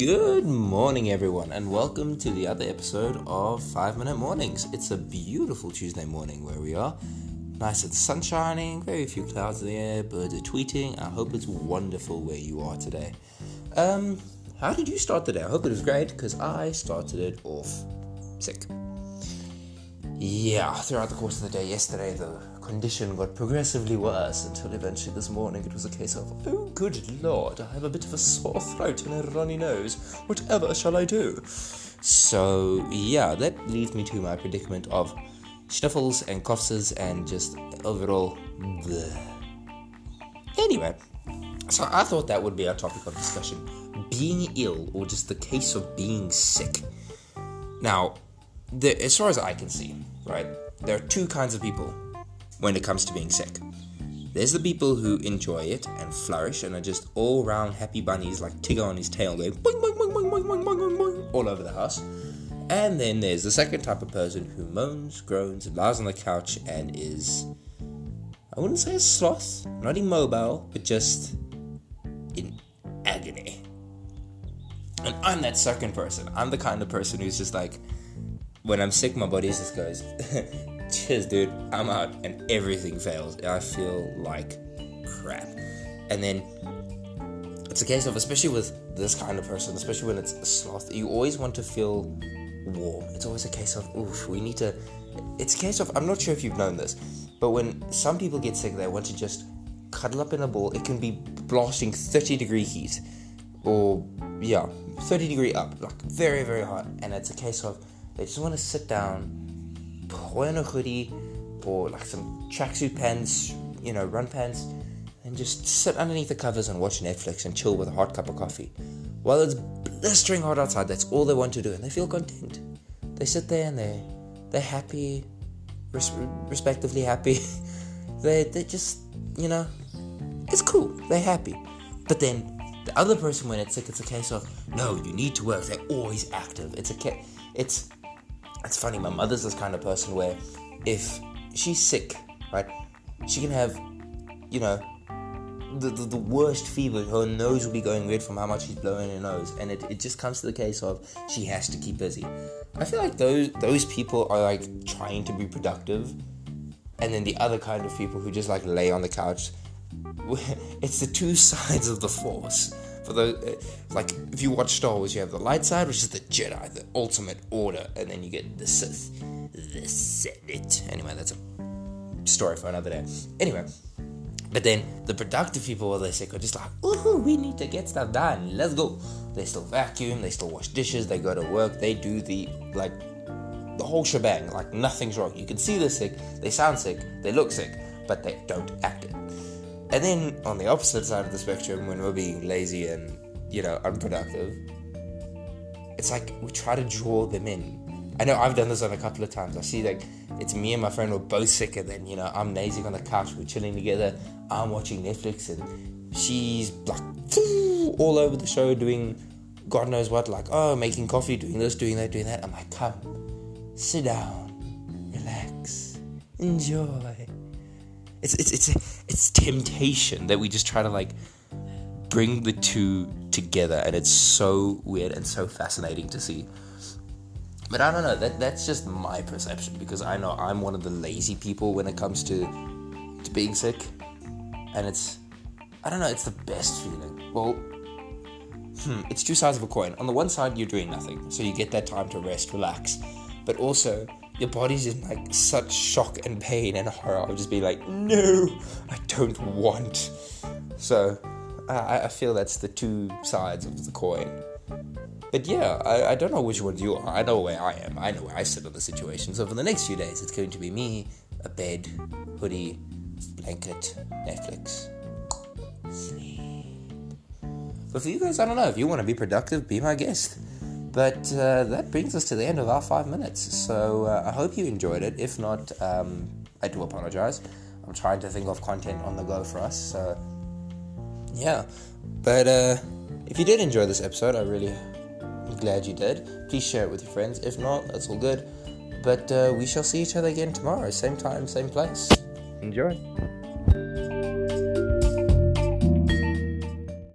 Good morning, everyone, and welcome to the other episode of Five Minute Mornings. It's a beautiful Tuesday morning where we are. Nice and sun shining, very few clouds in the air, birds are tweeting. I hope it's wonderful where you are today. Um, how did you start the day? I hope it was great because I started it off sick. Yeah, throughout the course of the day yesterday, the condition got progressively worse until eventually this morning it was a case of, oh, good lord, I have a bit of a sore throat and a runny nose. Whatever shall I do? So, yeah, that leads me to my predicament of sniffles and coughs and just overall bleh. Anyway, so I thought that would be our topic of discussion being ill or just the case of being sick. Now, the, as far as I can see, right, there are two kinds of people when it comes to being sick. There's the people who enjoy it and flourish and are just all round happy bunnies like Tigger on his tail going boing, boing, boing, boing, boing, boing, boing, all over the house. And then there's the second type of person who moans, groans, lies on the couch and is, I wouldn't say a sloth, not immobile, but just in agony. And I'm that second person. I'm the kind of person who's just like, when I'm sick, my body just goes, cheers, dude, I'm out, and everything fails. I feel like crap. And then it's a case of, especially with this kind of person, especially when it's a sloth, you always want to feel warm. It's always a case of, oof, we need to. It's a case of, I'm not sure if you've known this, but when some people get sick, they want to just cuddle up in a ball. It can be blasting 30 degree heat, or yeah, 30 degree up, like very, very hot. And it's a case of, they just want to sit down a hoodie or like some tracksuit pants, you know, run pants, and just sit underneath the covers and watch Netflix and chill with a hot cup of coffee. While it's blistering hot outside, that's all they want to do, and they feel content. They sit there and they they're happy, res- respectively happy. they they just you know, it's cool. They're happy, but then the other person when it's sick, it's a case of no, you need to work. They're always active. It's a ca- it's it's funny, my mother's this kind of person where if she's sick, right, she can have, you know, the, the, the, worst fever. Her nose will be going red from how much she's blowing her nose, and it, it just comes to the case of she has to keep busy. I feel like those those people are like trying to be productive, and then the other kind of people who just like lay on the couch. It's the two sides of the force for the uh, like if you watch Star Wars, you have the light side, which is the Jedi, the ultimate order, and then you get the Sith, the Senate. Anyway, that's a story for another day. Anyway. But then the productive people, they sick are just like, ooh, we need to get stuff done. Let's go. They still vacuum, they still wash dishes, they go to work, they do the like the whole shebang. Like nothing's wrong. You can see they're sick, they sound sick, they look sick, but they don't act it. And then on the opposite side of the spectrum, when we're being lazy and, you know, unproductive, it's like we try to draw them in. I know I've done this on a couple of times. I see like it's me and my friend, we're both sick, and then, you know, I'm lazing on the couch, we're chilling together, I'm watching Netflix, and she's like all over the show doing God knows what, like, oh, making coffee, doing this, doing that, doing that. I'm like, come, sit down, relax, enjoy it's it's it's it's temptation that we just try to like bring the two together, and it's so weird and so fascinating to see. But I don't know. That that's just my perception because I know I'm one of the lazy people when it comes to to being sick, and it's I don't know. It's the best feeling. Well, hmm, it's two sides of a coin. On the one side, you're doing nothing, so you get that time to rest, relax. But also, your body's in like such shock and pain and horror of just being like, no, I don't want. So I, I feel that's the two sides of the coin. But yeah, I, I don't know which one you are. I know where I am. I know where I sit on the situation. So for the next few days, it's going to be me, a bed, hoodie, blanket, Netflix, sleep. But for you guys, I don't know. If you want to be productive, be my guest. But uh, that brings us to the end of our five minutes. So uh, I hope you enjoyed it. If not, um, I do apologize. I'm trying to think of content on the go for us. So yeah. But uh, if you did enjoy this episode, I really am glad you did. Please share it with your friends. If not, that's all good. But uh, we shall see each other again tomorrow, same time, same place. Enjoy.